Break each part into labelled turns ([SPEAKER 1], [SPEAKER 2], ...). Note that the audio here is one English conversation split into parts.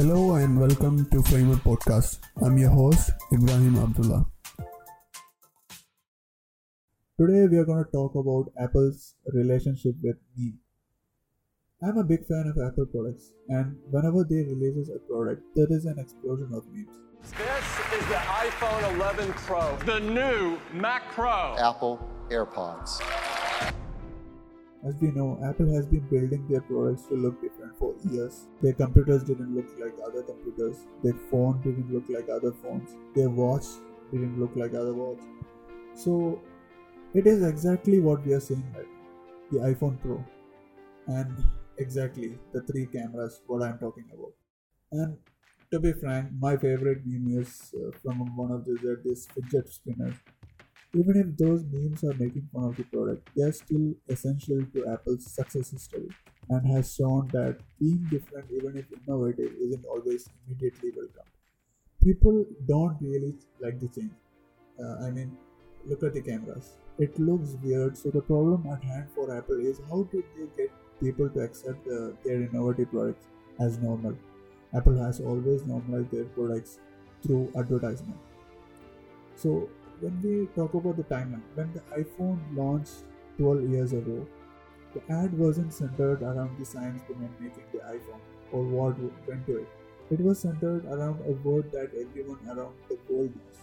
[SPEAKER 1] Hello and welcome to Framer Podcast. I'm your host, Ibrahim Abdullah. Today we are going to talk about Apple's relationship with meme. I'm a big fan of Apple products, and whenever they releases a product, there is an explosion of memes.
[SPEAKER 2] This is the iPhone 11 Pro, the new Mac Pro.
[SPEAKER 3] Apple AirPods.
[SPEAKER 1] As we know, Apple has been building their products to look different for years. Their computers didn't look like other computers, their phone didn't look like other phones, their watch didn't look like other watch. So it is exactly what we are seeing right the iPhone Pro. And exactly the three cameras what I'm talking about. And to be frank, my favorite meme is uh, from one of the that is fidget spinners even if those memes are making fun of the product, they are still essential to Apple's success history and has shown that being different, even if innovative, isn't always immediately welcome. People don't really like the change. Uh, I mean, look at the cameras. It looks weird, so the problem at hand for Apple is how do they get people to accept uh, their innovative products as normal? Apple has always normalized their products through advertisement. So when we talk about the timeline, when the iPhone launched 12 years ago, the ad wasn't centered around the science behind making the iPhone or what went to it. It was centered around a word that everyone around the world knows.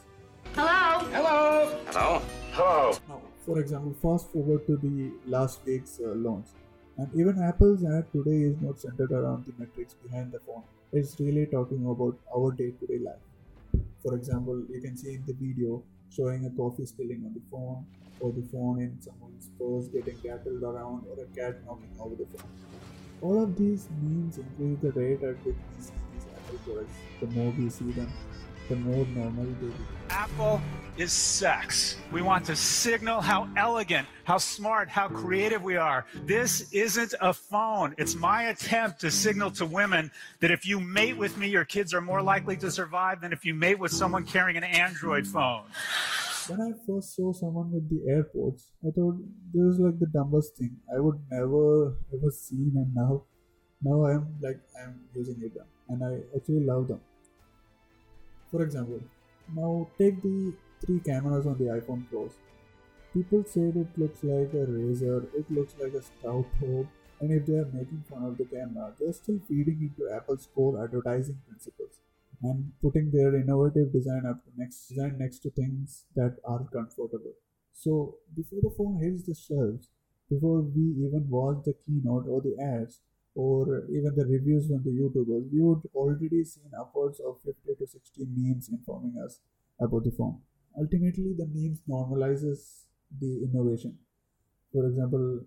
[SPEAKER 4] Hello.
[SPEAKER 2] Hello. Hello. Hello.
[SPEAKER 1] Now, for example, fast forward to the last week's uh, launch, and even Apple's ad today is not centered around the metrics behind the phone. It's really talking about our day-to-day life. For example, you can see in the video showing a coffee spilling on the phone, or the phone in someone's purse getting rattled around, or a cat knocking over the phone. All of these means increase the rate at which these Apple products. The more we see them, the more normal they become.
[SPEAKER 5] Apple is sex. We want to signal how elegant, how smart, how creative we are. This isn't a phone. It's my attempt to signal to women that if you mate with me, your kids are more likely to survive than if you mate with someone carrying an Android phone.
[SPEAKER 1] When I first saw someone with the AirPods, I thought this was like the dumbest thing I would never ever seen, and now, now I'm like I'm using it, and I actually love them. For example, now take the three cameras on the iPhone Pros. People said it looks like a razor, it looks like a stout hope, and if they are making fun of the camera, they're still feeding into Apple's core advertising principles and putting their innovative design up next design next to things that are comfortable. So before the phone hits the shelves, before we even watch the keynote or the ads, or even the reviews from the YouTubers, we would already seen upwards of 50 to 60 memes informing us about the phone. Ultimately, the memes normalizes the innovation. For example,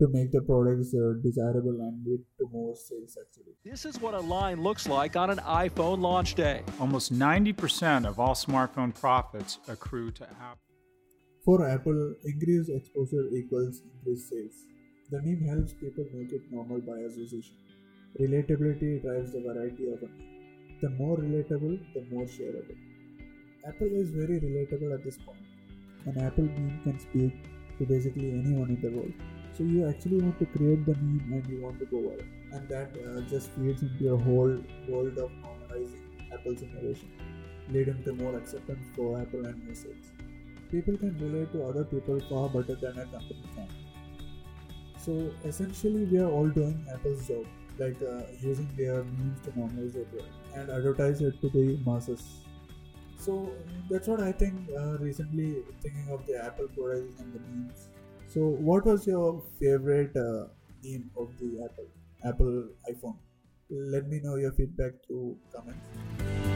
[SPEAKER 1] to make the products uh, desirable and lead to more sales actually.
[SPEAKER 6] This is what a line looks like on an iPhone launch day.
[SPEAKER 7] Almost 90% of all smartphone profits accrue to Apple.
[SPEAKER 1] For Apple, increased exposure equals increased sales. The meme helps people make it normal by association. Relatability drives the variety of a meme. The more relatable, the more shareable. Apple is very relatable at this point. An Apple meme can speak to basically anyone in the world. So you actually want to create the meme and you want to go viral. And that uh, just feeds into a whole world of normalizing Apple's innovation, leading to more acceptance for Apple and more sales. People can relate to other people far better than a company can. So essentially, we are all doing Apple's job, like uh, using their memes to normalize their and advertise it to the masses. So that's what I think. Uh, recently, thinking of the Apple products and the memes. So, what was your favorite uh, meme of the Apple Apple iPhone? Let me know your feedback through comments.